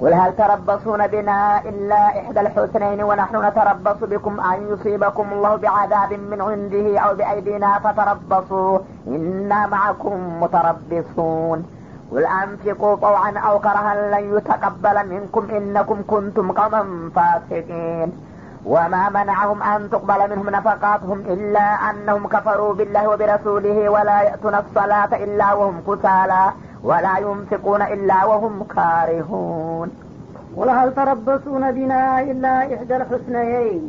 قل هل تربصون بنا إلا إحدى الحسنين ونحن نتربص بكم أن يصيبكم الله بعذاب من عنده أو بأيدينا فتربصوا إنا معكم متربصون قل أنفقوا طوعا أو كرها لن يتقبل منكم إنكم كنتم قوما فاسقين وما منعهم أن تقبل منهم نفقاتهم إلا أنهم كفروا بالله وبرسوله ولا يأتون الصلاة إلا وهم كسالى ولا ينفقون إلا وهم كارهون ወለሀል ተረበሱነ ቢና ኢላ ኢሕደል ሑስነየይን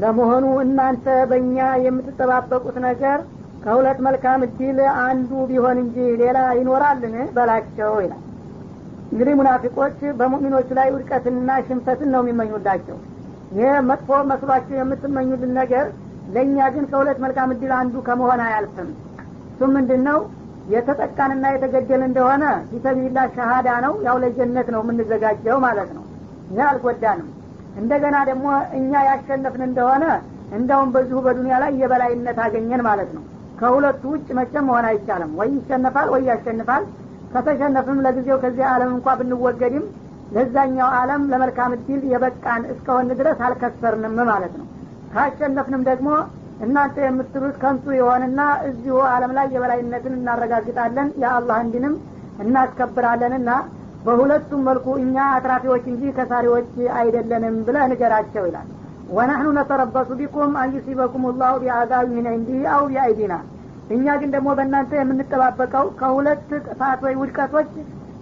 ለመሆኑ እናንተ በእኛ የምትጠባበቁት ነገር ከሁለት መልካም እድል አንዱ ቢሆን እንጂ ሌላ ይኖራልን በላቸው ይላል እንግዲህ ሙናፊቆች በሙእሚኖች ላይ ውድቀትንና ሽንፈትን ነው የሚመኙላቸው ይህ መጥፎ መስሏቸው የምትመኙልን ነገር ለእኛ ግን ከሁለት መልካም እድል አንዱ ከመሆን አያልፍም እሱም ምንድን ነው የተጠቃንና የተገደል እንደሆነ ፊሰቢላ ሸሃዳ ነው። ያው ለጀነት ነው የምንዘጋጀው ማለት ነው። ይህ አልጎዳንም። እንደገና ደግሞ እኛ ያሸነፍን እንደሆነ እንደውም በዚሁ በዱኒያ ላይ የበላይነት አገኘን ማለት ነው። ከሁለቱ ውጭ መቼም መሆን አይቻልም። ወይ ይሸነፋል ወይ ያሸንፋል። ከተሸነፍም ለጊዜው ከዚህ ዓለም እንኳ ብንወገድም ለዛኛው ዓለም ለመልካም እድል የበቃን እስከሆን ድረስ አልከሰርንም ማለት ነው። ካሸነፍንም ደግሞ እናንተ የምትሉት ከንቱ የሆንና እዚሁ አለም ላይ የበላይነትን እናረጋግጣለን። የአላህ እንዲንም እናስከብራለንና በሁለቱም መልኩ እኛ አትራፊዎች እንጂ ከሳሪዎች አይደለንም ብለ ንገራቸው ይላል። ወናህኑ ነተረበሱ ቢኩም አንዩሲበኩም ላሁ ቢአዛብ ምን እንዲህ አው ቢአይዲና። እኛ ግን ደግሞ በእናንተ የምንጠባበቀው ከሁለት ወይ ውድቀቶች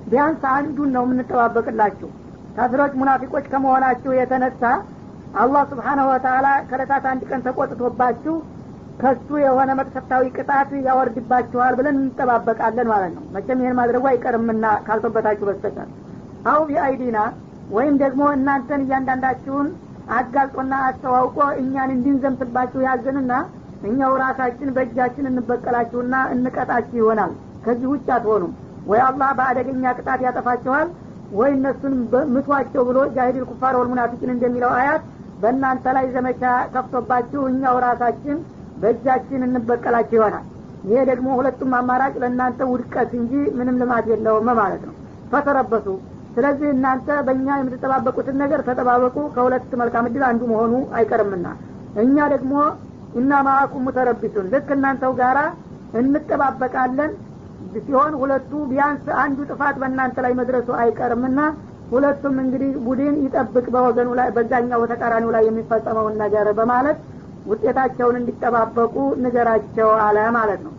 ቢያንስ አንዱን ነው የምንጠባበቅላችሁ። ካፊሮች ሙናፊቆች ከመሆናችሁ የተነሳ አላህ ስብሓናሁ ወተላ ከለታት አንድ ቀን ተቆጥቶባችሁ ከሱ የሆነ መቅሰፍታዊ ቅጣት ያወርድባችኋል ብለን እንጠባበቃለን ማለት ነው። መቼም ይህን ማድረጉ አይቀርምና ካልቶበታችሁ በስተቀር። አው ቢአይዲና ወይም ደግሞ እናንተን እያንዳንዳችሁን አጋልጦና አስተዋውቆ እኛን እንድንዘምትባችሁ ያዘንና እኛው ራሳችን በእጃችን እንበቀላችሁና እንቀጣችሁ ይሆናል። ከዚህ ውጭ አትሆኑም። ወይ አላህ በአደገኛ ቅጣት ያጠፋችኋል ወይ እነሱን ምቷቸው ብሎ ጃሂዲል ኩፋር ወልሙናፊቂን እንደሚለው አያት በእናንተ ላይ ዘመቻ ከፍቶባችሁ እኛው ራሳችን በእጃችን እንበቀላቸው ይሆናል። ይሄ ደግሞ ሁለቱም አማራጭ ለእናንተ ውድቀት እንጂ ምንም ልማት የለውም ማለት ነው። ፈተረበሱ ስለዚህ እናንተ በእኛ የምትጠባበቁትን ነገር ተጠባበቁ። ከሁለት መልካም እድል አንዱ መሆኑ አይቀርምና። እኛ ደግሞ እና ማአኩም ሙተረቢሱን ልክ እናንተው ጋራ እንጠባበቃለን። ሲሆን ሁለቱ ቢያንስ አንዱ ጥፋት በእናንተ ላይ መድረሱ አይቀርምና ሁለቱም እንግዲህ ቡድን ይጠብቅ በወገኑ ላይ በዛኛው ተቃራኒው ላይ የሚፈጸመውን ነገር በማለት ውጤታቸውን እንዲጠባበቁ ንገራቸው አለ ማለት ነው።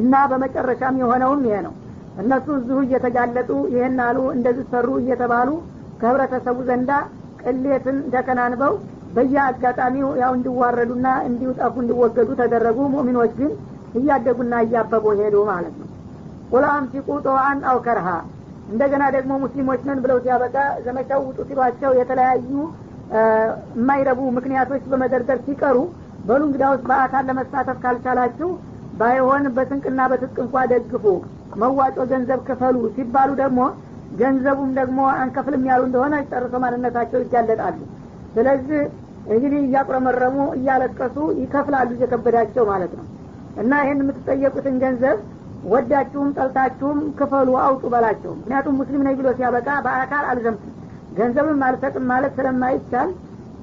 እና በመጨረሻም የሆነውም ይሄ ነው። እነሱ እዚሁ እየተጋለጡ ይህን አሉ እንደዚህ ሰሩ እየተባሉ ከህብረተሰቡ ዘንዳ ቅሌትን ተከናንበው በየአጋጣሚው ያው እንዲዋረዱና እንዲውጠፉ እንዲወገዱ ተደረጉ። ሙእሚኖች ግን እያደጉና እያበቡ ሄዱ ማለት ነው። ቁል አንፊቁ ጠዋን አው ከርሃ እንደገና ደግሞ ሙስሊሞች ነን ብለው ሲያበቃ ዘመቻው ውጡ ሲሏቸው የተለያዩ የማይረቡ ምክንያቶች በመደርደር ሲቀሩ በሉ እንግዳውስ በአካል ለመሳተፍ ካልቻላችሁ ባይሆን በስንቅና በትጥቅ እንኳ ደግፉ መዋጮ ገንዘብ ክፈሉ ሲባሉ ደግሞ ገንዘቡም ደግሞ አንከፍልም ያሉ እንደሆነ ጨርሶ ማንነታቸው ይጋለጣሉ። ስለዚህ እንግዲህ እያቁረመረሙ እያለቀሱ ይከፍላሉ እየከበዳቸው ማለት ነው። እና ይህን የምትጠየቁትን ገንዘብ ወዳችሁም ጠልታችሁም ክፈሉ አውጡ በላቸው። ምክንያቱም ሙስሊም ነኝ ብሎ ሲያበቃ በአካል አልዘምትም። ገንዘብም አልሰጥም ማለት ስለማይቻል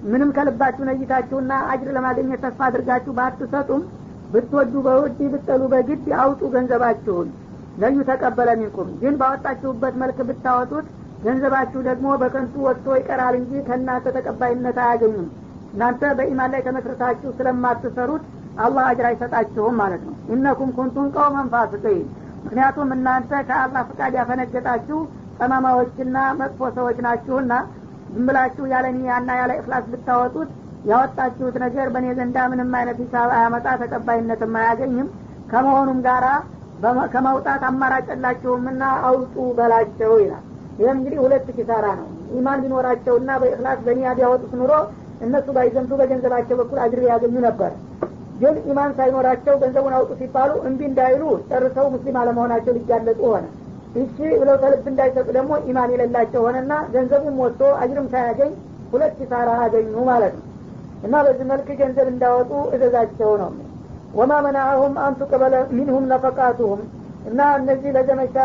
ምንም ከልባችሁ ነይታችሁና አጅር ለማግኘት ተስፋ አድርጋችሁ ባትሰጡም ብትወዱ በውድ ብጠሉ በግድ አውጡ ገንዘባችሁን። ለዩ ተቀበለ ሚንኩም ግን ባወጣችሁበት መልክ ብታወጡት ገንዘባችሁ ደግሞ በከንቱ ወጥቶ ይቀራል እንጂ ከእናንተ ተቀባይነት አያገኙም። እናንተ በኢማን ላይ ተመስርታችሁ ስለማትሰሩት አላህ አጅር አይሰጣችሁም ማለት ነው። ኢነኩም ኩንቱም ቀውመን ፋስቂን ምክንያቱም እናንተ ከአላህ ፍቃድ ያፈነገጣችሁ ጠማማዎችና መጥፎ ሰዎች ናችሁና ዝም ብላችሁ ያለ ኒያና ያለ እክላስ ብታወጡት ያወጣችሁት ነገር በእኔ ዘንዳ ምንም አይነት ሂሳብ አያመጣ ተቀባይነትም አያገኝም። ከመሆኑም ጋራ ከመውጣት አማራጭ አውጡ በላቸው ይላል። ይህም እንግዲህ ሁለት ኪሳራ ነው። ኢማን ቢኖራቸውና በእክላስ በኒያ ቢያወጡት ኖሮ እነሱ ባይዘምቱ በገንዘባቸው በኩል አጅር ያገኙ ነበር ግን ኢማን ሳይኖራቸው ገንዘቡን አውጡ ሲባሉ እምቢ እንዳይሉ ጨርሰው ሙስሊም አለመሆናቸው ሊጋለጡ ሆነ። እሺ ብለው ተልብ እንዳይሰጡ ደግሞ ኢማን የሌላቸው ሆነና ገንዘቡም ወጥቶ አጅርም ሳያገኝ ሁለት ኪሳራ አገኙ ማለት ነው። እና በዚህ መልክ ገንዘብ እንዳወጡ እዘዛቸው ነው። ወማ መናአሁም አንቱ ቅበለ ሚንሁም ነፈቃቱሁም እና እነዚህ ለዘመቻ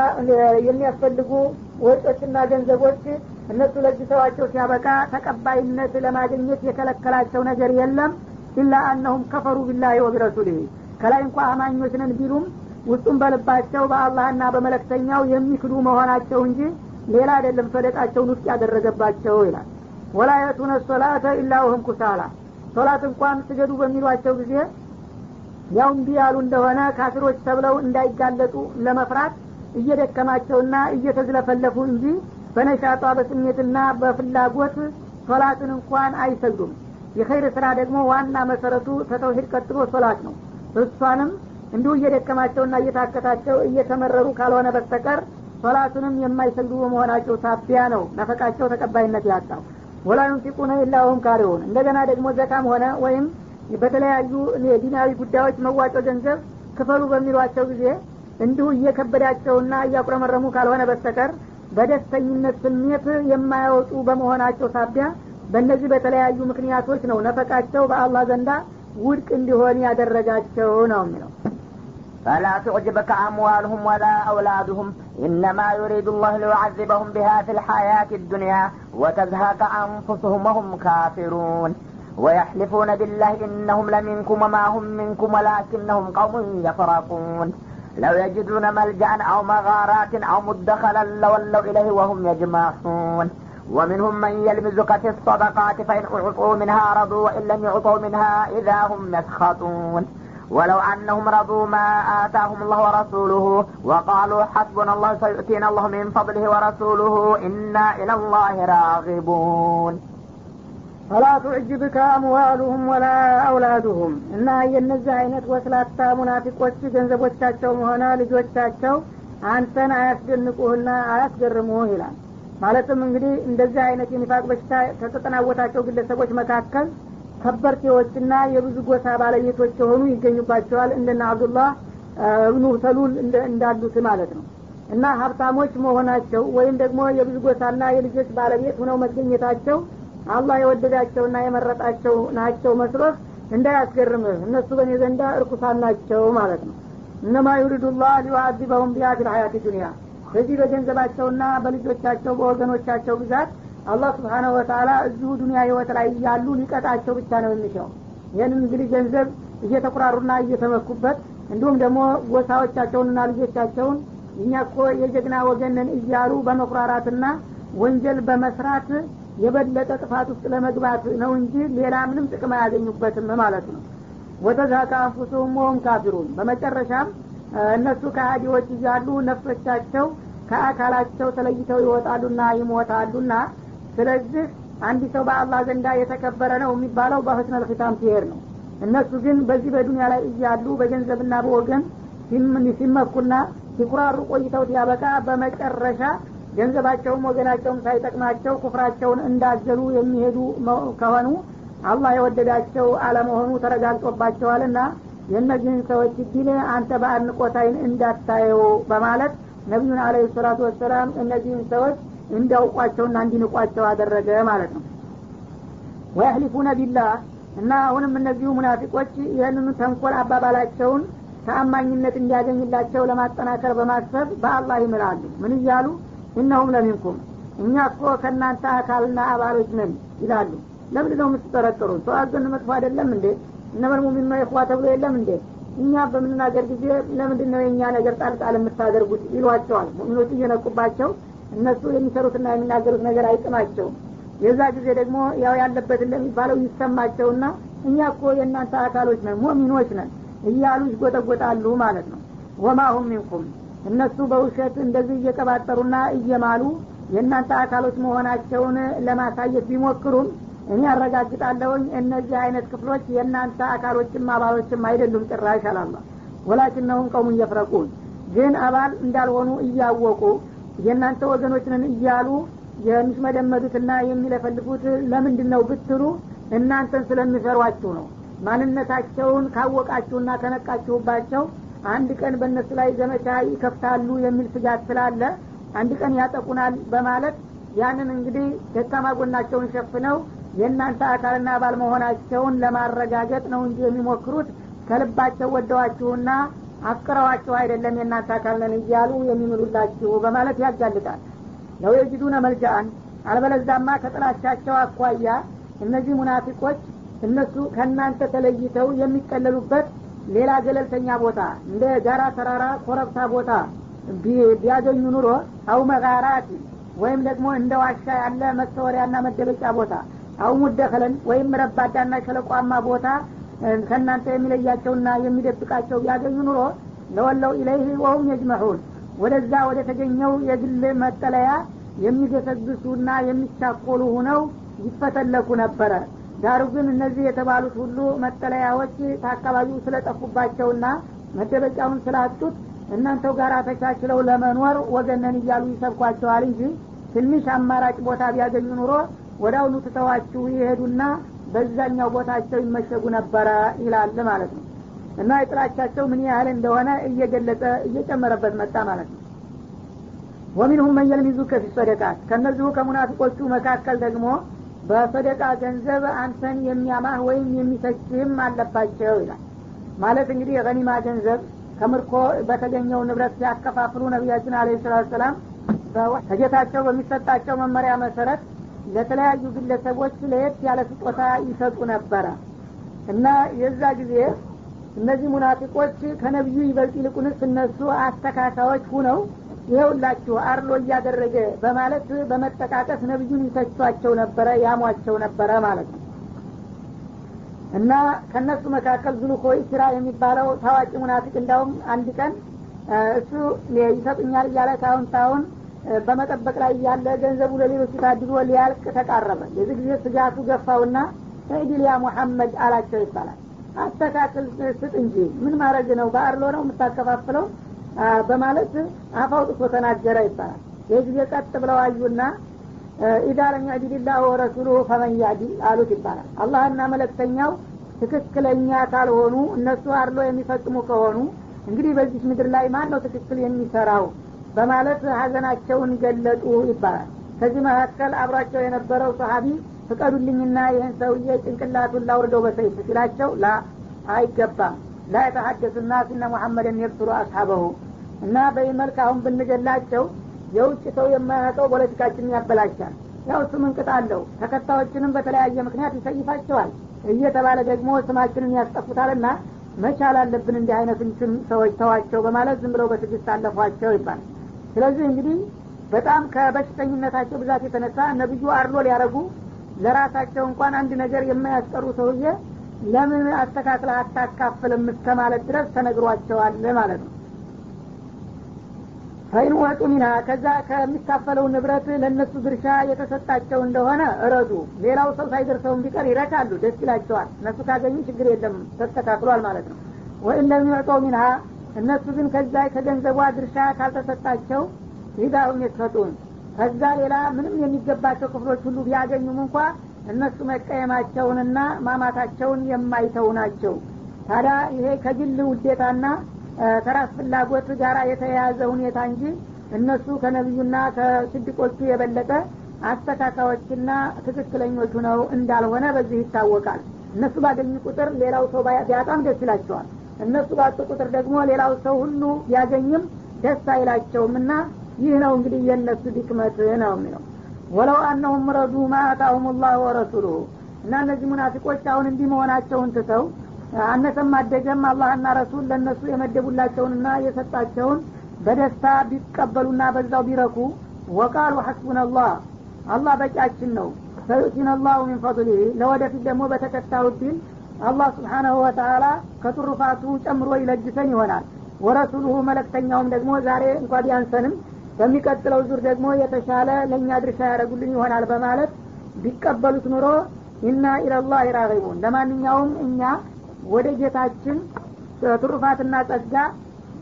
የሚያስፈልጉ ወጮችና ገንዘቦች እነሱ ለግሰዋቸው ሲያበቃ ተቀባይነት ለማግኘት የከለከላቸው ነገር የለም ኢላ አነሁም ከፈሩ ቢላሂ ወቢረሱሊህ ከላይ እንኳ አማኞች ነን ቢሉም ውስጡም በልባቸው በአላህና በመለክተኛው የሚክዱ መሆናቸው እንጂ ሌላ አይደለም ሰደቃቸውን ውስጥ ያደረገባቸው ይላል። ወላ የቱነ ሶላተ ኢላ ውህም ኩሳላ። ሶላት እንኳን ስገዱ በሚሏቸው ጊዜ ያው እንቢ ያሉ እንደሆነ ካፊሮች ተብለው እንዳይጋለጡ ለመፍራት እየደከማቸውና እየተዝለፈለፉ እንጂ በነሻጧ በስሜትና በፍላጎት ሶላትን እንኳን አይሰግዱም የኸይር ስራ ደግሞ ዋና መሰረቱ ተተውሂድ ቀጥሎ ሶላት ነው። እሷንም እንዲሁ እየደከማቸውና እየታከታቸው እየተመረሩ ካልሆነ በስተቀር ሶላቱንም የማይሰግዱ በመሆናቸው ሳቢያ ነው ነፈቃቸው ተቀባይነት ያጣው። ወላ ዩንፊቁነ ኢላሁም ካሪሁን። እንደገና ደግሞ ዘካም ሆነ ወይም በተለያዩ የዲናዊ ጉዳዮች መዋጮ ገንዘብ ክፈሉ በሚሏቸው ጊዜ እንዲሁ እየከበዳቸውና እያቁረመረሙ ካልሆነ በስተቀር በደስተኝነት ስሜት የማያወጡ በመሆናቸው ሳቢያ በእነዚህ በተለያዩ ምክንያቶች ነው ነፈቃቸው በአላህ ዘንዳ ውድቅ እንዲሆን ያደረጋቸው ነው የሚለው فلا تعجبك أموالهم ولا أولادهم إنما يريد الله ليعذبهم بها في الحياة الدنيا وتزهق أنفسهم وهم كافرون ويحلفون بالله إنهم لمنكم وما هم منكم ولكنهم قوم يفرقون لو يجدون ملجأ أو مغارات أو مدخلا لولوا إليه وهم يجمعون ومنهم من يلمزك في الصدقات فإن أعطوا منها رضوا وإن لم يعطوا منها إذا هم يسخطون ولو أنهم رضوا ما آتاهم الله ورسوله وقالوا حسبنا الله سيؤتينا الله من فضله ورسوله إنا إلى الله راغبون ፈላ ቱዕጅብከ አምዋሉሁም ወላ አውላዱሁም እና የነዚህ አይነት ወስላታ ሙናፊቆች ገንዘቦቻቸውም ሆነ ልጆቻቸው አንተን አያስደንቁህና አያስገርሙህ ይላል ማለትም እንግዲህ እንደዚህ አይነት የኒፋቅ በሽታ ከተጠናወታቸው ግለሰቦች መካከል ከበርቴዎችና የብዙ ጎሳ ባለቤቶች የሆኑ ይገኙባቸዋል። እንደነ አብዱላህ እብኑ ሰሉል እንዳሉት ማለት ነው። እና ሀብታሞች መሆናቸው ወይም ደግሞ የብዙ ጎሳና የልጆች ባለቤት ሁነው መገኘታቸው አላህ የወደዳቸውና የመረጣቸው ናቸው መስሎህ እንዳያስገርምህ። እነሱ በእኔ ዘንዳ እርኩሳን ናቸው ማለት ነው። እነማ ዩሪዱ ላህ ሊዩአዚበሁም ቢያ ፊል ዱኒያ በዚህ በገንዘባቸውና በልጆቻቸው በወገኖቻቸው ብዛት አላህ ስብሓነሁ ወተላ እዚሁ ዱኒያ ህይወት ላይ ያሉ ሊቀጣቸው ብቻ ነው የሚሻው። ይህንን እንግዲህ ገንዘብ እየተኩራሩና እየተመኩበት እንዲሁም ደግሞ ጎሳዎቻቸውንና ልጆቻቸውን እኛ እኮ የጀግና ወገንን እያሉ በመኩራራትና ወንጀል በመስራት የበለጠ ጥፋት ውስጥ ለመግባት ነው እንጂ ሌላ ምንም ጥቅም አያገኙበትም ማለት ነው። ወተዛካ አንፉሱሁም ወሁም ካፊሩን። በመጨረሻም እነሱ ከሃዲዎች እያሉ ነፍሶቻቸው ከአካላቸው ተለይተው ይወጣሉና ይሞታሉና ስለዚህ አንድ ሰው በአላህ ዘንዳ የተከበረ ነው የሚባለው በህስነል ፊታም ሲሄድ ነው። እነሱ ግን በዚህ በዱኒያ ላይ እያሉ በገንዘብና በወገን ሲመኩና ሲኩራሩ ቆይተው ሲያበቃ በመጨረሻ ገንዘባቸውም ወገናቸውም ሳይጠቅማቸው ኩፍራቸውን እንዳዘሉ የሚሄዱ ከሆኑ አላህ የወደዳቸው አለመሆኑ ተረጋግጦባቸዋልና የእነዚህን ሰዎች ዲል አንተ በአድንቆታይን እንዳታየው በማለት ነቢዩን አለ ሰላቱ ወሰላም እነዚህን ሰዎች እንዲያውቋቸውና እንዲንቋቸው አደረገ ማለት ነው። ወያህሊፉነ ቢላህ እና አሁንም እነዚሁ ሙናፊቆች ይህንኑ ተንኮል አባባላቸውን ተአማኝነት እንዲያገኝላቸው ለማጠናከር በማሰብ በአላህ ይምላሉ ምን እያሉ? እነሁም ለሚንኩም እኛ እኮ ከእናንተ አካልና አባሎች ነን ይላሉ። ለምንድ ነው የምትጠረጥሩ ሰው አዘን መጥፎ አይደለም እንዴ? እነመል ሙሚን ነው ተብሎ የለም እንዴ እኛ በምንናገር ጊዜ ለምንድን ነው የእኛ ነገር ጣልቃል የምታደርጉት ይሏቸዋል። ሙሚኖቹ እየነቁባቸው እነሱ የሚሰሩትና የሚናገሩት ነገር አይጥማቸውም። የዛ ጊዜ ደግሞ ያው ያለበት እንደሚባለው ይሰማቸውና እኛ እኮ የእናንተ አካሎች ነን ሙሚኖች ነን እያሉ ይጎጠጎጣሉ ማለት ነው። ወማሁም ሚንኩም እነሱ በውሸት እንደዚህ እየቀባጠሩና እየማሉ የእናንተ አካሎች መሆናቸውን ለማሳየት ቢሞክሩም እኔ አረጋግጣለሁኝ። እነዚህ አይነት ክፍሎች የእናንተ አካሎችም አባሎችም አይደሉም ጭራሽ አላላ ወላኪነሁም ቀውሙ እየፍረቁን ግን አባል እንዳልሆኑ እያወቁ የእናንተ ወገኖችንን እያሉ የሚሽመደመዱትና የሚለፈልፉት ለምንድን ነው ብትሉ እናንተን ስለሚፈሯችሁ ነው። ማንነታቸውን ካወቃችሁና ከነቃችሁባቸው አንድ ቀን በእነሱ ላይ ዘመቻ ይከፍታሉ የሚል ስጋት ስላለ አንድ ቀን ያጠቁናል በማለት ያንን እንግዲህ ደካማ ጎናቸውን ሸፍነው የእናንተ አካልና አባል መሆናቸውን ለማረጋገጥ ነው እንጂ የሚሞክሩት ከልባቸው ወደዋችሁና አፍቅረዋችሁ አይደለም የእናንተ አካል ነን እያሉ የሚምሉላችሁ በማለት ያጋልጣል። ለው የጅዱነ መልጃአን አልበለዛማ ከጥላቻቸው አኳያ እነዚህ ሙናፊቆች እነሱ ከእናንተ ተለይተው የሚቀለሉበት ሌላ ገለልተኛ ቦታ እንደ ጋራ ተራራ ኮረብታ ቦታ ቢያገኙ ኑሮ አው መጋራት ወይም ደግሞ እንደ ዋሻ ያለ መሰወሪያና መደበጫ ቦታ አው ሙደኸለን ወይም ረባዳና ሸለቋማ ቦታ ከእናንተ የሚለያቸውና የሚደብቃቸው ቢያገኙ ኑሮ ለወለው ኢለይህ ወሁም የጅመሑን ወደዛ ወደ ተገኘው የግል መጠለያ የሚገሰግሱና የሚቻኮሉ ሁነው ይፈተለኩ ነበረ። ዳሩ ግን እነዚህ የተባሉት ሁሉ መጠለያዎች ከአካባቢው ስለጠፉባቸውና መደበጫውን ስላጡት እናንተው ጋር ተቻችለው ለመኖር ወገነን እያሉ ይሰብኳቸዋል እንጂ ትንሽ አማራጭ ቦታ ቢያገኙ ኑሮ ወደ አሁኑ ትተዋችሁ ይሄዱና በዛኛው ቦታቸው ይመሸጉ ነበረ ይላል ማለት ነው። እና የጥላቻቸው ምን ያህል እንደሆነ እየገለጸ እየጨመረበት መጣ ማለት ነው። ወሚንሁም መን የልሚዙከ ፊ ሰደቃት ከእነዚሁ ከሙናፊቆቹ መካከል ደግሞ በሰደቃ ገንዘብ አንተን የሚያማህ ወይም የሚሰችህም አለባቸው ይላል። ማለት እንግዲህ የገኒማ ገንዘብ ከምርኮ በተገኘው ንብረት ሲያከፋፍሉ ነቢያችን አለ ሰላት ሰላም ከጌታቸው በሚሰጣቸው መመሪያ መሰረት ለተለያዩ ግለሰቦች ለየት ያለ ስጦታ ይሰጡ ነበረ። እና የዛ ጊዜ እነዚህ ሙናፊቆች ከነቢዩ ይበልጥ ይልቁንስ እነሱ አስተካካዮች ሁነው ይኸውላችሁ አርሎ እያደረገ በማለት በመጠቃቀስ ነቢዩን ይተቿቸው ነበረ ያሟቸው ነበረ ማለት ነው። እና ከእነሱ መካከል ዙልኮይ ስራ የሚባለው ታዋቂ ሙናፊቅ እንዳውም አንድ ቀን እሱ ይሰጡኛል እያለ ታሁን ታሁን በመጠበቅ ላይ ያለ ገንዘቡ ለሌሎች ታድሎ ሊያልቅ ተቃረበ። የዚህ ጊዜ ስጋቱ ገፋውና እድል ያ ሙሐመድ አላቸው ይባላል። አስተካክል ስጥ እንጂ ምን ማድረግ ነው? በአርሎ ነው የምታከፋፍለው? በማለት አፋውጥቶ ተናገረ ይባላል። ይህ ጊዜ ቀጥ ብለው አዩና ኢዛ ለም ያዕዲልላሁ ወረሱሉሁ ፈመን ያዕዲል አሉት ይባላል። አላህና መለክተኛው ትክክለኛ ካልሆኑ እነሱ አርሎ የሚፈጽሙ ከሆኑ እንግዲህ በዚህ ምድር ላይ ማን ነው ትክክል የሚሰራው በማለት ሀዘናቸውን ገለጡ ይባላል። ከዚህ መካከል አብሯቸው የነበረው ሰሀቢ ፍቀዱልኝና ይህን ሰውዬ ጭንቅላቱን ላውርደው በሰይፍ ሲላቸው ላ አይገባም ላ የተሀደሱ ናስ እነ ሙሐመድን የቅትሉ አስሓበሁ እና በዚህ መልክ አሁን ብንገላቸው የውጭ ሰው የማያውቀው ፖለቲካችንን ያበላሻል። ያው እሱ ምንቅጥ አለው። ተከታዮችንም በተለያየ ምክንያት ይሰይፋቸዋል። እየተባለ ደግሞ ስማችንን ያስጠፉታልና መቻል አለብን እንዲህ አይነቶችን ሰዎች ተዋቸው በማለት ዝም ብለው በትግስት አለፏቸው ይባላል ስለዚህ እንግዲህ በጣም ከበሽተኝነታቸው ብዛት የተነሳ ነብዩ አርሎ ሊያረጉ ለራሳቸው እንኳን አንድ ነገር የማያስቀሩ ሰውዬ ለምን አስተካክለ አታካፍልም እስከ ድረስ ተነግሯቸዋል ማለት ነው። ፈይን ወጡ ሚና ከዛ ከሚካፈለው ንብረት ለእነሱ ድርሻ የተሰጣቸው እንደሆነ እረዱ። ሌላው ሰው ሳይደርሰውን ቢቀር ይረካሉ ደስ ይላቸዋል። እነሱ ካገኙ ችግር የለም ተስተካክሏል ማለት ነው። ወይም ለሚወጣው ሚንሃ እነሱ ግን ከዛ ከገንዘቧ ድርሻ ካልተሰጣቸው ሂዳሁም የሰጡን። ከዛ ሌላ ምንም የሚገባቸው ክፍሎች ሁሉ ቢያገኙም እንኳ እነሱ መቀየማቸውንና ማማታቸውን የማይተው ናቸው። ታዲያ ይሄ ከግል ውዴታና ከራስ ፍላጎት ጋር የተያያዘ ሁኔታ እንጂ እነሱ ከነቢዩና ከስድቆቹ የበለጠ አስተካካዮችና ትክክለኞቹ ነው እንዳልሆነ በዚህ ይታወቃል። እነሱ ባገኙ ቁጥር ሌላው ሰው ቢያጣም ደስ ይላቸዋል እነሱ ባጡ ቁጥር ደግሞ ሌላው ሰው ሁሉ ቢያገኝም ደስ አይላቸውም እና ይህ ነው እንግዲህ የእነሱ ድክመት ነው የሚለው። ወለው አነሁም ረዱ ማአታሁም ላህ ወረሱሉሁ። እና እነዚህ ሙናፊቆች አሁን እንዲህ መሆናቸውን ትተው አነሰም አደገም አላህና ረሱል ለእነሱ የመደቡላቸውንና የሰጣቸውን በደስታ ቢቀበሉና በዛው ቢረኩ ወቃሉ ሐስቡን አላህ በቂያችን ነው። ሰዩእቲን አላሁ ሚን ፈضሊህ ለወደፊት ደግሞ በተከታዩ ዲን አላህ ስብሓናሁ ወተላ ከትሩፋቱ ጨምሮ ይለግሰን ይሆናል። ወረሱሉሁ መለክተኛውም ደግሞ ዛሬ እንኳ ቢያንሰንም በሚቀጥለው ዙር ደግሞ የተሻለ ለእኛ ድርሻ ያደረጉልን ይሆናል በማለት ቢቀበሉት ኑሮ ኢና ኢለላህ ራጊቡን። ለማንኛውም እኛ ወደ ጌታችን ትሩፋትና ጸጋ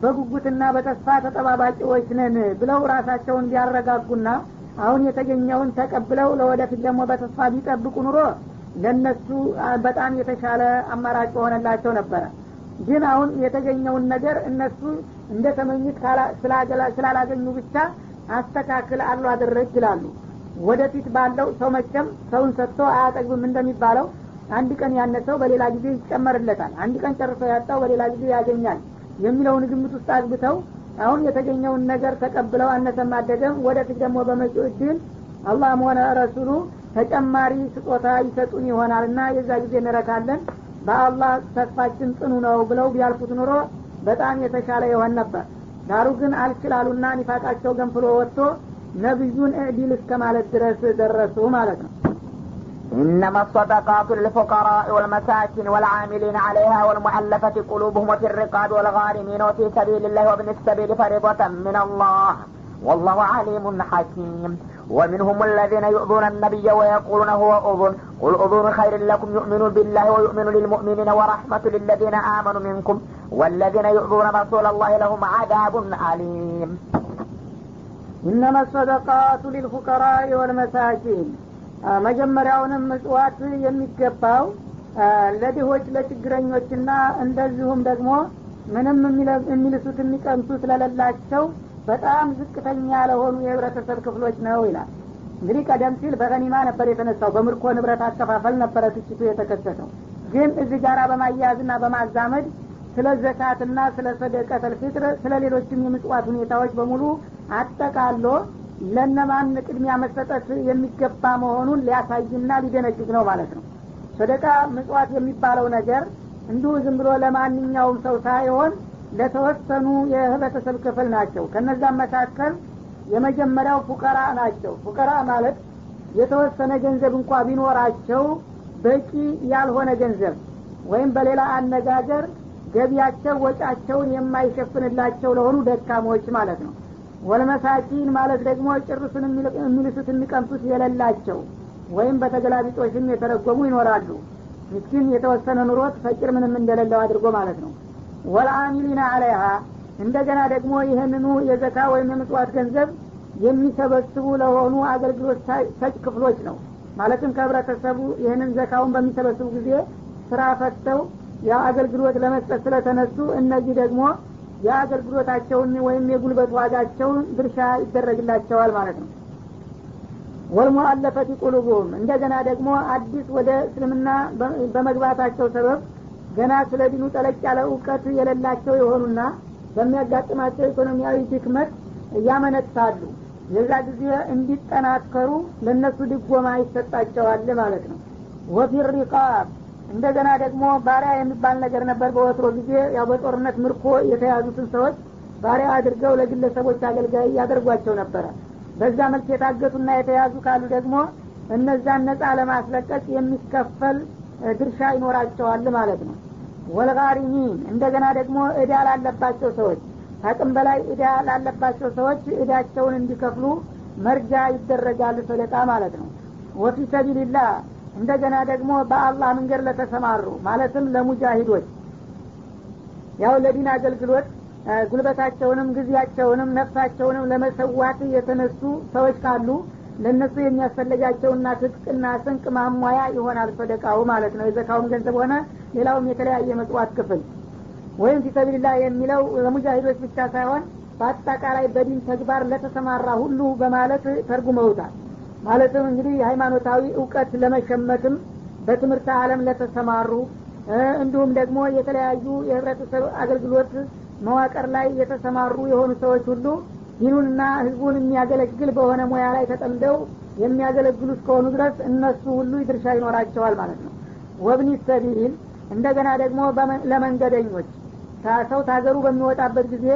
በጉጉትና በተስፋ ተጠባባቂዎች ነን ብለው ራሳቸውን ቢያረጋጉና አሁን የተገኘውን ተቀብለው ለወደፊት ደግሞ በተስፋ ቢጠብቁ ኑሮ ለነሱ በጣም የተሻለ አማራጭ የሆነላቸው ነበረ። ግን አሁን የተገኘውን ነገር እነሱ እንደ ተመኙት ስላላገኙ ብቻ አስተካክል አሉ አደረግ ይላሉ። ወደፊት ባለው ሰው መቸም ሰውን ሰጥቶ አያጠግብም እንደሚባለው አንድ ቀን ያነሰው በሌላ ጊዜ ይጨመርለታል። አንድ ቀን ጨርሶ ያጣው በሌላ ጊዜ ያገኛል የሚለውን ግምት ውስጥ አግብተው አሁን የተገኘውን ነገር ተቀብለው አነሰም አደገም ወደፊት ደግሞ በመጪው እድል አላህም ሆነ ረሱሉ ተጨማሪ ስጦታ ይሰጡን ይሆናልና የዛ ጊዜ እንረካለን በአላህ ተስፋችን ጽኑ ነው ብለው ቢያልፉት ኑሮ በጣም የተሻለ ይሆን ነበር ዳሩ ግን አልችላሉና ኒፋቃቸው ገንፍሎ ወጥቶ ነቢዩን እዕዲል እስከ ማለት ድረስ ደረሱ ማለት ነው إنما الصدقات للفقراء والمساكين والعاملين عليها والمؤلفة قلوبهم وفي الرقاب والغارمين وفي سبيل الله وابن السبيل فريضة من الله والله عليم حكيم ومنهم الذين يؤذون النبي ويقولون هو أذن قل أذن خير لكم يؤمن بالله ويؤمن للمؤمنين ورحمة للذين آمنوا منكم والذين يؤذون رسول الله لهم عذاب أليم إنما الصدقات للفقراء والمساكين መጀመሪያውንም ምጽዋት የሚገባው ለድሆች ለችግረኞችና እንደዚሁም ደግሞ ምንም የሚልሱት የሚቀምሱት ስለሌላቸው በጣም ዝቅተኛ ለሆኑ የህብረተሰብ ክፍሎች ነው ይላል። እንግዲህ ቀደም ሲል በገኒማ ነበር የተነሳው በምርኮ ንብረት አከፋፈል ነበረ ትችቱ የተከሰተው። ግን እዚህ ጋር በማያያዝና በማዛመድ ስለ ዘካትና ስለ ሰደቀተል ፊጥር ስለ ሌሎችም የምጽዋት ሁኔታዎች በሙሉ አጠቃሎ ለነማን ቅድሚያ መሰጠት የሚገባ መሆኑን ሊያሳይና ሊደነግግ ነው ማለት ነው። ሰደቃ ምጽዋት የሚባለው ነገር እንዲሁ ዝም ብሎ ለማንኛውም ሰው ሳይሆን ለተወሰኑ የህብረተሰብ ክፍል ናቸው። ከነዛም መካከል የመጀመሪያው ፉቀራ ናቸው። ፉቀራ ማለት የተወሰነ ገንዘብ እንኳ ቢኖራቸው በቂ ያልሆነ ገንዘብ ወይም በሌላ አነጋገር ገቢያቸው ወጫቸውን የማይሸፍንላቸው ለሆኑ ደካሞች ማለት ነው። ወልመሳኪን ማለት ደግሞ ጭርሱን የሚልሱት የሚቀምሱት የሌላቸው ወይም በተገላቢጦሽም የተረጎሙ ይኖራሉ። ምስኪን የተወሰነ ኑሮት ፈቂር ምንም እንደሌለው አድርጎ ማለት ነው ወልአሚሊና አለይሃ እንደገና ደግሞ ይህንኑ የዘካ ወይም የምጽዋት ገንዘብ የሚሰበስቡ ለሆኑ አገልግሎት ሰጭ ክፍሎች ነው። ማለትም ከህብረተሰቡ ይህንን ዘካውን በሚሰበስቡ ጊዜ ስራ ፈተው ያ አገልግሎት ለመስጠት ስለተነሱ እነዚህ ደግሞ የአገልግሎታቸውን ወይም የጉልበት ዋጋቸውን ድርሻ ይደረግላቸዋል ማለት ነው። ወልሙአለፈት ቁሉቡም እንደገና ደግሞ አዲስ ወደ እስልምና በመግባታቸው ሰበብ ገና ስለ ዲኑ ጠለቅ ያለ እውቀት የሌላቸው የሆኑና በሚያጋጥማቸው ኢኮኖሚያዊ ድክመት እያመነታሉ የዛ ጊዜ እንዲጠናከሩ ለእነሱ ድጎማ ይሰጣቸዋል ማለት ነው። ወፊር እንደገና ደግሞ ባሪያ የሚባል ነገር ነበር። በወትሮ ጊዜ ያው በጦርነት ምርኮ የተያዙትን ሰዎች ባሪያ አድርገው ለግለሰቦች አገልጋይ ያደርጓቸው ነበረ። በዛ መልክ የታገቱና የተያዙ ካሉ ደግሞ እነዛን ነጻ ለማስለቀቅ የሚከፈል ድርሻ ይኖራቸዋል ማለት ነው። ወልጋሪሚን እንደገና ደግሞ እዳ ላለባቸው ሰዎች ከአቅም በላይ እዳ ላለባቸው ሰዎች እዳቸውን እንዲከፍሉ መርጃ ይደረጋል ሰደቃ ማለት ነው። ወፊ ሰቢልላህ እንደገና ደግሞ በአላህ መንገድ ለተሰማሩ ማለትም ለሙጃሂዶች ያው ለዲን አገልግሎት ጉልበታቸውንም ጊዜያቸውንም ነፍሳቸውንም ለመሰዋት የተነሱ ሰዎች ካሉ ለእነሱ የሚያስፈልጋቸውና ትጥቅና ስንቅ ማሟያ ይሆናል ሰደቃው ማለት ነው። የዘካውም ገንዘብ ሆነ ሌላውም የተለያየ መጽዋት ክፍል ወይም ፊሰቢልላ የሚለው ለሙጃሂዶች ብቻ ሳይሆን በአጠቃላይ በዲን ተግባር ለተሰማራ ሁሉ በማለት ተርጉመውታል። ማለትም እንግዲህ የሃይማኖታዊ እውቀት ለመሸመትም በትምህርት አለም ለተሰማሩ እንዲሁም ደግሞ የተለያዩ የህብረተሰብ አገልግሎት መዋቅር ላይ የተሰማሩ የሆኑ ሰዎች ሁሉ ዲኑንና ህዝቡን የሚያገለግል በሆነ ሙያ ላይ ተጠምደው የሚያገለግሉ እስከሆኑ ድረስ እነሱ ሁሉ ድርሻ ይኖራቸዋል ማለት ነው። ወብኒ ሰቢል እንደገና ደግሞ ለመንገደኞች ሰው ታገሩ በሚወጣበት ጊዜ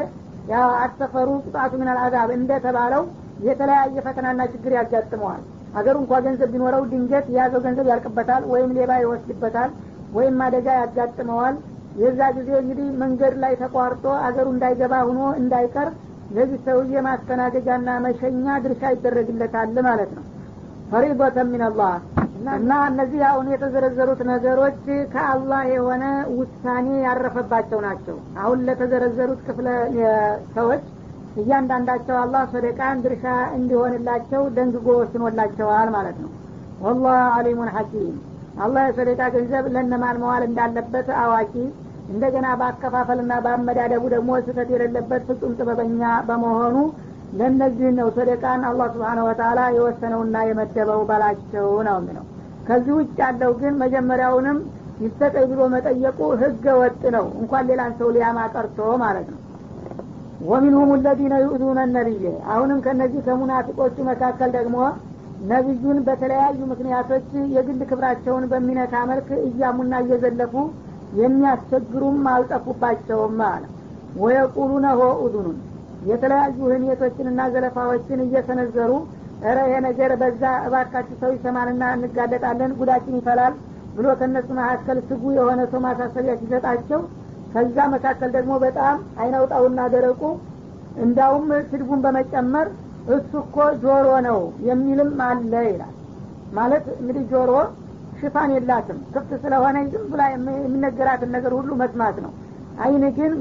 ያው አሰፈሩ ቅጣቱ ምን አልአዛብ እንደተባለው የተለያየ ፈተናና ችግር ያጋጥመዋል። አገሩ እንኳ ገንዘብ ቢኖረው ድንገት የያዘው ገንዘብ ያልቅበታል ወይም ሌባ ይወስድበታል ወይም አደጋ ያጋጥመዋል። የዛ ጊዜ እንግዲህ መንገድ ላይ ተቋርጦ አገሩ እንዳይገባ ሁኖ እንዳይቀር ለዚህ ሰውዬ ማስተናገጃና መሸኛ ድርሻ ይደረግለታል ማለት ነው። ፈሪዶተ ሚንላህ እና እነዚህ አሁን የተዘረዘሩት ነገሮች ከአላህ የሆነ ውሳኔ ያረፈባቸው ናቸው። አሁን ለተዘረዘሩት ክፍለ ሰዎች እያንዳንዳቸው አላህ ሰደቃን ድርሻ እንዲሆንላቸው ደንግጎ ወስኖላቸዋል ማለት ነው። ወላህ አሊሙን ሐኪም። አላህ የሰደቃ ገንዘብ ለነማን መዋል እንዳለበት አዋቂ እንደገና በአከፋፈልና በአመዳደቡ ደግሞ ስህተት የሌለበት ፍጹም ጥበበኛ በመሆኑ ለእነዚህ ነው ሰደቃን አላህ ስብሓነ ወተላ የወሰነውና የመደበው በላቸው ነው የሚለው። ከዚህ ውጭ ያለው ግን መጀመሪያውንም ይሰጠኝ ብሎ መጠየቁ ህገ ወጥ ነው እንኳን ሌላን ሰው ሊያማ ቀርቶ ማለት ነው። ወሚንሁም ለዚነ ዩእዙነ ነቢይ አሁንም ከነዚህ ከሙናፊቆቹ መካከል ደግሞ ነቢዩን በተለያዩ ምክንያቶች የግል ክብራቸውን በሚነካ መልክ እያሙና እየዘለፉ የሚያስቸግሩም አልጠፉባቸውም አለ። ወየቁሉነ ሆ ኡዙኑን። የተለያዩ ህሜቶችንና ዘለፋዎችን እየሰነዘሩ እረ ይሄ ነገር በዛ እባካችሁ ሰው ይሰማንና እንጋለጣለን ጉዳችን ይፈላል ብሎ ከእነሱ መካከል ስጉ የሆነ ሰው ማሳሰቢያ ሲሰጣቸው ከዛ መካከል ደግሞ በጣም አይናውጣውና ደረቁ። እንዳውም ስድቡን በመጨመር እሱ እኮ ጆሮ ነው የሚልም አለ ይላል። ማለት እንግዲህ ጆሮ ሽፋን የላትም። ክፍት ስለሆነ ዝም ብላ የሚነገራትን ነገር ሁሉ መስማት ነው። አይን ግን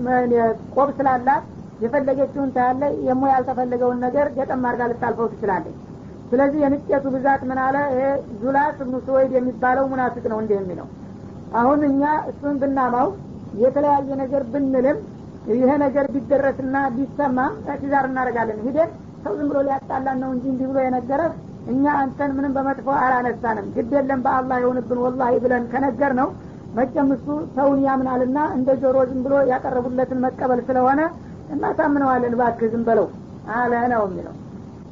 ቆብ ስላላት የፈለገችውን ታያለ የሞ ያልተፈለገውን ነገር ገጠም አርጋ ልታልፈው ትችላለች። ስለዚህ የንቄቱ ብዛት ምን አለ? ዙላት ስወይድ የሚባለው ሙናፊቅ ነው እንዲህ የሚለው። አሁን እኛ እሱን ብናማው የተለያየ ነገር ብንልም ይሄ ነገር ቢደረስና ቢሰማም ትዛር እናደርጋለን። ሂደን ሰው ዝም ብሎ ሊያጣላን ነው እንጂ እንዲህ ብሎ የነገረህ እኛ አንተን ምንም በመጥፎ አላነሳንም። ግድ የለም በአላህ የሆንብን ወላሂ ብለን ከነገር ነው መጨም እሱ ሰውን ያምናልና እንደ ጆሮ ዝም ብሎ ያቀረቡለትን መቀበል ስለሆነ እናሳምነዋለን። ባክህ ዝም በለው አለ ነው የሚለው።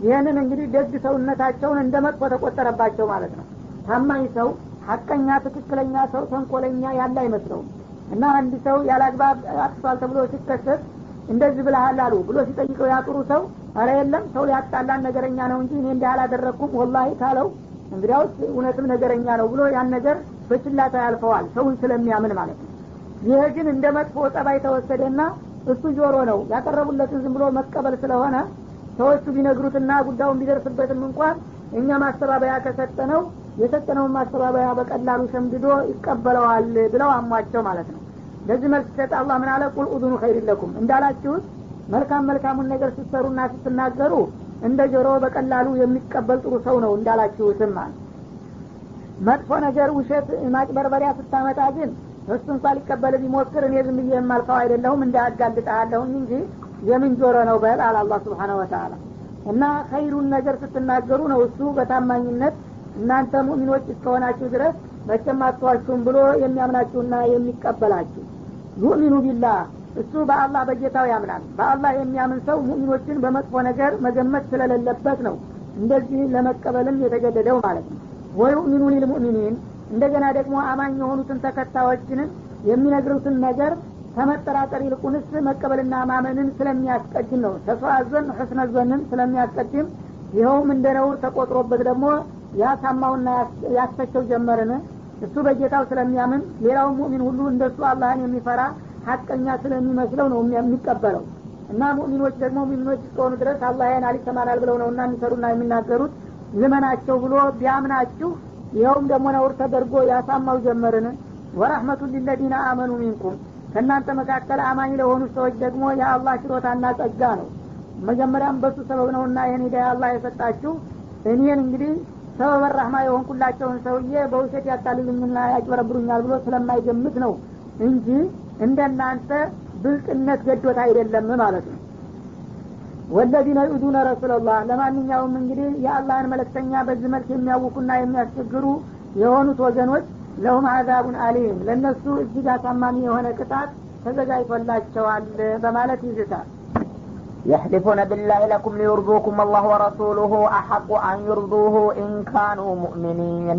ይህንን እንግዲህ ደግ ሰውነታቸውን እንደ መጥፎ ተቆጠረባቸው ማለት ነው። ታማኝ ሰው ሀቀኛ ትክክለኛ ሰው ተንኮለኛ ያለ አይመስለውም። እና አንድ ሰው ያላግባብ አጥፏል ተብሎ ሲከሰት እንደዚህ ብለሃል አሉ ብሎ ሲጠይቀው ያጥሩ ሰው አረ የለም ሰው ሊያጣላን ነገረኛ ነው እንጂ እኔ እንዲህ አላደረግኩም። ወላሂ ካለው እንግዲያውስ እውነትም ነገረኛ ነው ብሎ ያን ነገር በችላታ ያልፈዋል ሰውን ስለሚያምን ማለት ነው። ይሄ ግን እንደ መጥፎ ጠባይ ተወሰደና እሱ ጆሮ ነው። ያቀረቡለትን ዝም ብሎ መቀበል ስለሆነ ሰዎቹ ቢነግሩትና ጉዳዩን ቢደርስበትም እንኳን እኛ ማስተባበያ ከሰጠነው የሰጠነውን ማስተባበያ በቀላሉ ሸምድዶ ይቀበለዋል ብለው አሟቸው ማለት ነው። ለዚህ መልክ ሲሰጥ አላህ ምን አለ? ቁል ኡዙኑ ኸይር ለኩም እንዳላችሁት መልካም መልካሙን ነገር ስትሰሩና ስትናገሩ እንደ ጆሮ በቀላሉ የሚቀበል ጥሩ ሰው ነው እንዳላችሁትም ማለት መጥፎ ነገር ውሸት ማጭበርበሪያ ስታመጣ ግን እሱ እንኳ ሊቀበል ቢሞክር እኔ ዝም ብዬ የማልፈው አይደለሁም እንዳያጋልጠሃለሁኝ እንጂ የምን ጆሮ ነው በል አለ አላ ስብሓን ወተላ እና ኸይሩን ነገር ስትናገሩ ነው እሱ በታማኝነት እናንተ ሙእሚኖች እስከሆናችሁ ድረስ መቼም አትዋችሁም ብሎ የሚያምናችሁና የሚቀበላችሁ። ዩእሚኑ ቢላህ እሱ በአላህ በጌታው ያምናል። በአላህ የሚያምን ሰው ሙእሚኖችን በመጥፎ ነገር መገመት ስለሌለበት ነው። እንደዚህ ለመቀበልም የተገደደው ማለት ነው። ወዩእሚኑ ሊልሙእሚኒን እንደገና ደግሞ አማኝ የሆኑትን ተከታዮችንን የሚነግሩትን ነገር ከመጠራጠር ይልቁንስ መቀበልና ማመንን ስለሚያስቀድም ነው። ሕስነ ዘንን ስለሚያስቀድም ይኸውም እንደ ነውር ተቆጥሮበት ደግሞ ያሳማውና ያስተቸው ጀመርን። እሱ በጌታው ስለሚያምን ሌላው ሙእሚን ሁሉ እንደሱ አላህን የሚፈራ ሀቀኛ ስለሚመስለው ነው የሚቀበለው። እና ሙእሚኖች ደግሞ ሙእሚኖች እስከሆኑ ድረስ አላህ ያናል ይሰማናል ብለው ነው እና የሚሰሩና የሚናገሩት። ልመናቸው ብሎ ቢያምናችሁ ይኸውም ደግሞ ነውር ተደርጎ ያሳማው ጀመርን። ወረህመቱ ሊለዚነ አመኑ ሚንኩም። ከእናንተ መካከል አማኝ ለሆኑ ሰዎች ደግሞ የአላህ ችሮታና ጸጋ ነው። መጀመሪያም በሱ ሰበብ ነውና ይህን ሂዳያ አላህ የሰጣችሁ። እኔን እንግዲህ ሰበበ ረህማ የሆንኩላቸውን ሰውዬ በውሸት ያታልሉኝና ያጭበረብሩኛል ብሎ ስለማይገምት ነው እንጂ እንደናንተ ብልጥነት ገዶት አይደለም ማለት ነው ወለዚነ ዩዱነ ረሱላላህ ለማንኛውም እንግዲህ የአላህን መለክተኛ በዚህ መልክ የሚያውቁና የሚያስቸግሩ የሆኑት ወገኖች ለሁም አዛቡን አሊም ለእነሱ እጅግ አሳማሚ የሆነ ቅጣት ተዘጋጅቶላቸዋል በማለት ይዝታል يحلفون بالله لكم ليرضوكم الله ورسوله أحق أن يرضوه إن كانوا مؤمنين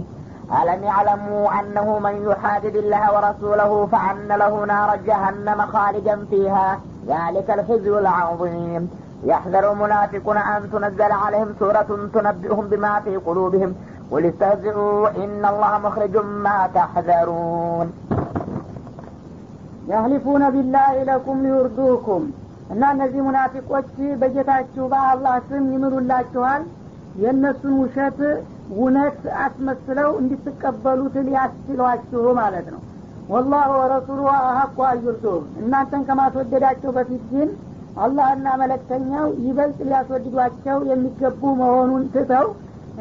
ألم يعلموا أنه من يحادد الله ورسوله فأن له نار جهنم خالدا فيها ذلك الخزي العظيم يحذر المنافقون أن تنزل عليهم سورة تنبئهم بما في قلوبهم قل استهزئوا إن الله مخرج ما تحذرون ያህሊፉነ ቢላህ ለኩም ሊዩርዱኩም እና እነዚህ ሙናፊቆች በጌታችሁ በአላህ ስም ይምሉላችኋል የእነሱን ውሸት እውነት አስመስለው እንድትቀበሉት ሊያስችሏችሁ ማለት ነው። ወላሁ ወረሱሉ አሀቁ አዩርዱህ እናንተን ከማስወደዳቸው በፊት ግን አላህና መለክተኛው ይበልጥ ሊያስወድዷቸው የሚገቡ መሆኑን ትተው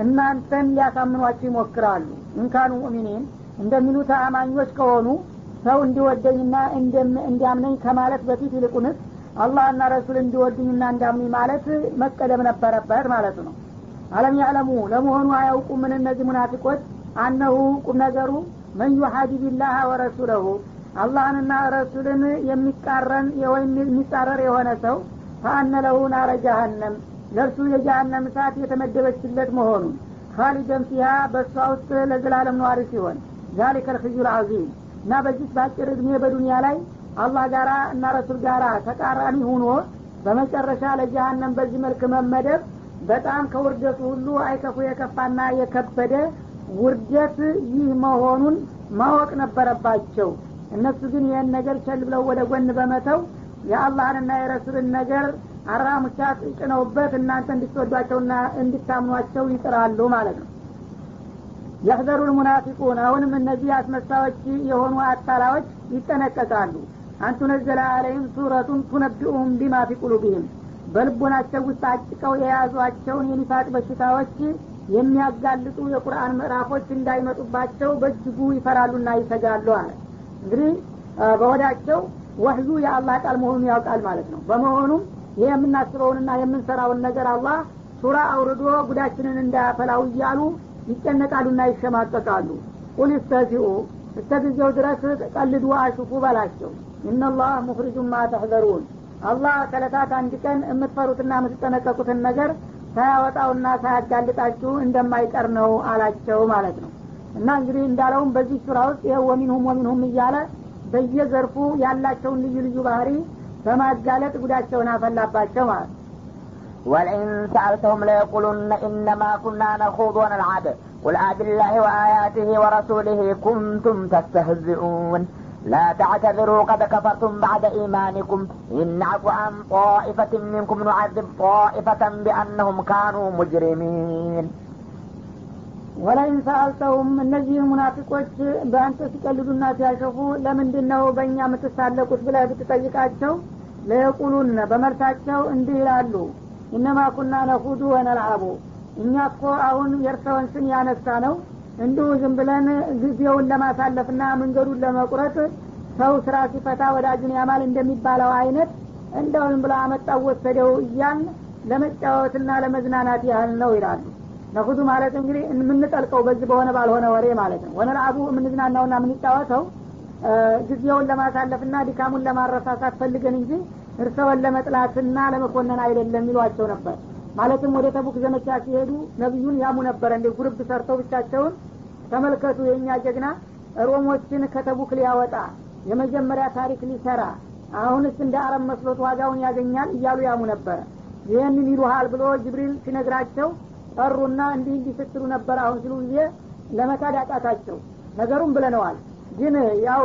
እናንተን ሊያሳምኗቸው ይሞክራሉ። እንካኑ ሙእሚኒን እንደሚሉት አማኞች ከሆኑ ሰው እንዲወደኝና እንዲያምነኝ ከማለት በፊት ይልቁንስ አላህና ረሱል እንዲወዱኝና እንዲያምኑኝ ማለት መቀደም ነበረበት ማለቱ ነው አለም ያዕለሙ ለመሆኑ አያውቁምን እነዚህ ሙናፊቆች? አነሁ ቁም ነገሩ መን ዩሓዲ ቢላህ ወረሱለሁ። አላህንና ረሱልን የሚቃረን ወይም የሚጻረር የሆነ ሰው ፈአነ ለሁ ናረ ጃሃንም ለእርሱ የጃሃንም እሳት የተመደበችለት መሆኑን ካሊደን ፊሃ በእሷ ውስጥ ለዘላለም ነዋሪ ሲሆን። ዛሊከ ልክዩ ልዓዚም እና በዚህ በአጭር እድሜ በዱንያ ላይ አላህ ጋራ እና ረሱል ጋራ ተቃራኒ ሁኖ በመጨረሻ ለጀሃነም በዚህ መልክ መመደብ በጣም ከውርደቱ ሁሉ አይከፉ የከፋና የከበደ ውርደት ይህ መሆኑን ማወቅ ነበረባቸው። እነሱ ግን ይህን ነገር ቸል ብለው ወደ ጎን በመተው የአላህንና የረሱልን ነገር አራሙቻት ጭነውበት እናንተ እንድትወዷቸውና እንድታምኗቸው ይጥራሉ ማለት ነው። የህዘሩ ልሙናፊቁን አሁንም እነዚህ አስመሳዎች የሆኑ አታላዎች ይጠነቀቃሉ። አንቱ ነዘለ አለይም ሱረቱን ቱነቢኡም ቢማ ፊ ቁሉቢህም በልቦናቸው ውስጥ አጭቀው የያዟቸውን የኒፋቅ በሽታዎች የሚያጋልጡ የቁርአን ምዕራፎች እንዳይመጡባቸው በእጅጉ ይፈራሉና ይሰጋሉ አለ። እንግዲህ በወዳቸው ወህዩ የአላህ ቃል መሆኑን ያውቃል ማለት ነው። በመሆኑም ይህ የምናስበውንና የምንሰራውን ነገር አላህ ሱራ አውርዶ ጉዳችንን እንዳያፈላው እያሉ ይጨነቃሉና ይሸማቀቃሉ። ቁል እስተዚኡ እስተ ጊዜው ድረስ ቀልዱ አሹፉ በላቸው። ኢነላህ ሙኽሪጁን ማ ተሕዘሩን አላህ ከለታት አንድ ቀን የምትፈሩትና የምትጠነቀቁትን ነገር ሳያወጣውና ሳያጋልጣችሁ እንደማይቀር ነው አላቸው ማለት ነው። እና እንግዲህ እንዳለውም በዚህ ሱራ ውስጥ ይህ ወሚንሁም ወሚንሁም እያለ በየዘርፉ ያላቸውን ልዩ ልዩ ባህሪ በማጋለጥ ጉዳቸውን አፈላባቸው ማለት ነው። ወልኢን ሰአልተሁም ለየቁሉነ ኢነማ ኩና ነኹድ ወነልዓብ ቁል አብላህ ወአያትህ ወረሱልህ ኩንቱም ተስተህዝዑን لا تعتذروا قد كفرتم بعد إيمانكم إن نعفو عن طائفة منكم نعذب طائفة بأنهم كانوا مجرمين ወላይን ሰአልተውም እነዚህ ሙናፊቆች በአንተ ሲቀልዱና ሲያሸፉ ለምንድን ነው በእኛ የምትሳለቁት ብለህ ብትጠይቃቸው ለየቁሉነ በመልሳቸው እንዲህ ይላሉ እነማ ኩና ነኹዱ ወነልዓቡ እኛ እኮ አሁን የእርሰውን ስም ያነሳ ነው እንዲሁ ዝም ብለን ጊዜውን ለማሳለፍና መንገዱን ለመቁረጥ ሰው ስራ ሲፈታ ወዳጁን ያማል እንደሚባለው አይነት እንደውን ብላ አመጣው ወሰደው እያን ለመጫወትና ለመዝናናት ያህል ነው ይላሉ። ነኹዱ ማለት እንግዲህ የምንጠልቀው በዚህ በሆነ ባልሆነ ወሬ ማለት ነው። ወነልዓቡ የምንዝናናውና የምንጫወተው ጊዜውን ለማሳለፍና ድካሙን ለማረሳሳት ፈልገን እንጂ እርሰውን ለመጥላትና ለመኮነን አይደለም ይሏቸው ነበር ማለትም ወደ ተቡክ ዘመቻ ሲሄዱ ነቢዩን ያሙ ነበረ እንደ ጉርብ ሰርተው ብቻቸውን ተመልከቱ። የእኛ ጀግና ሮሞችን ከተቡክ ሊያወጣ የመጀመሪያ ታሪክ ሊሰራ አሁንስ እንደ አረብ መስሎት ዋጋውን ያገኛል እያሉ ያሙ ነበረ ይህንን ይሉሃል ብሎ ጅብሪል ሲነግራቸው ጠሩና እንዲህ እንዲህ ስትሉ ነበር አሁን ሲሉ ጊዜ ለመካድ አቃታቸው። ነገሩም ብለነዋል። ግን ያው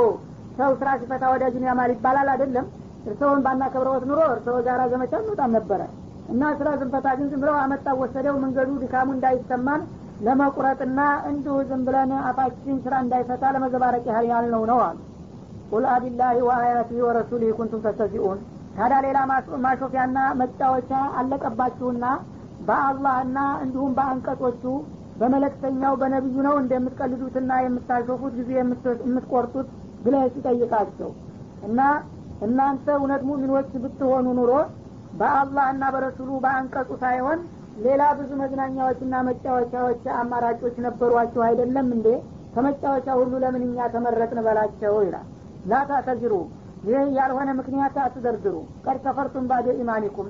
ሰው ስራ ሲፈታ ወዳጁን ያማል ይባላል አይደለም? እርሰውን ባናከብረወት ኑሮ እርሰው ጋራ ዘመቻ እንወጣም ነበረ እና ስራ ስንፈታ ግን ዝም ብለው አመጣ ወሰደው። መንገዱ ድካሙ እንዳይሰማን ለመቁረጥና እንዲሁ ዝም ብለን አፋችን ስራ እንዳይፈታ ለመዘባረቅ ያህል ያልነው ነው አሉ። ቁል አቢላሂ ወአያቲህ ወረሱሊህ ኩንቱም ተስተዚኡን። ታዲያ ሌላ ማሾፊያና መጫወቻ አለቀባችሁና በአላህና እንዲሁም በአንቀጾቹ በመለክተኛው በነቢዩ ነው እንደምትቀልዱትና የምታሾፉት ጊዜ የምትቆርጡት ብለህ ሲጠይቃቸው እና እናንተ እውነት ሙሚኖች ብትሆኑ ኑሮ በአላህና በረሱሉ በአንቀጹ ሳይሆን ሌላ ብዙ መዝናኛዎችና መጫወቻዎች አማራጮች ነበሯችሁ አይደለም እንዴ? ከመጫወቻ ሁሉ ለምን እኛ ተመረጥን በላቸው ይላል። ላታተዝሩ ይህ ያልሆነ ምክንያት አትደርድሩ። ቀድ ከፈርቱም ባደ ኢማኒኩም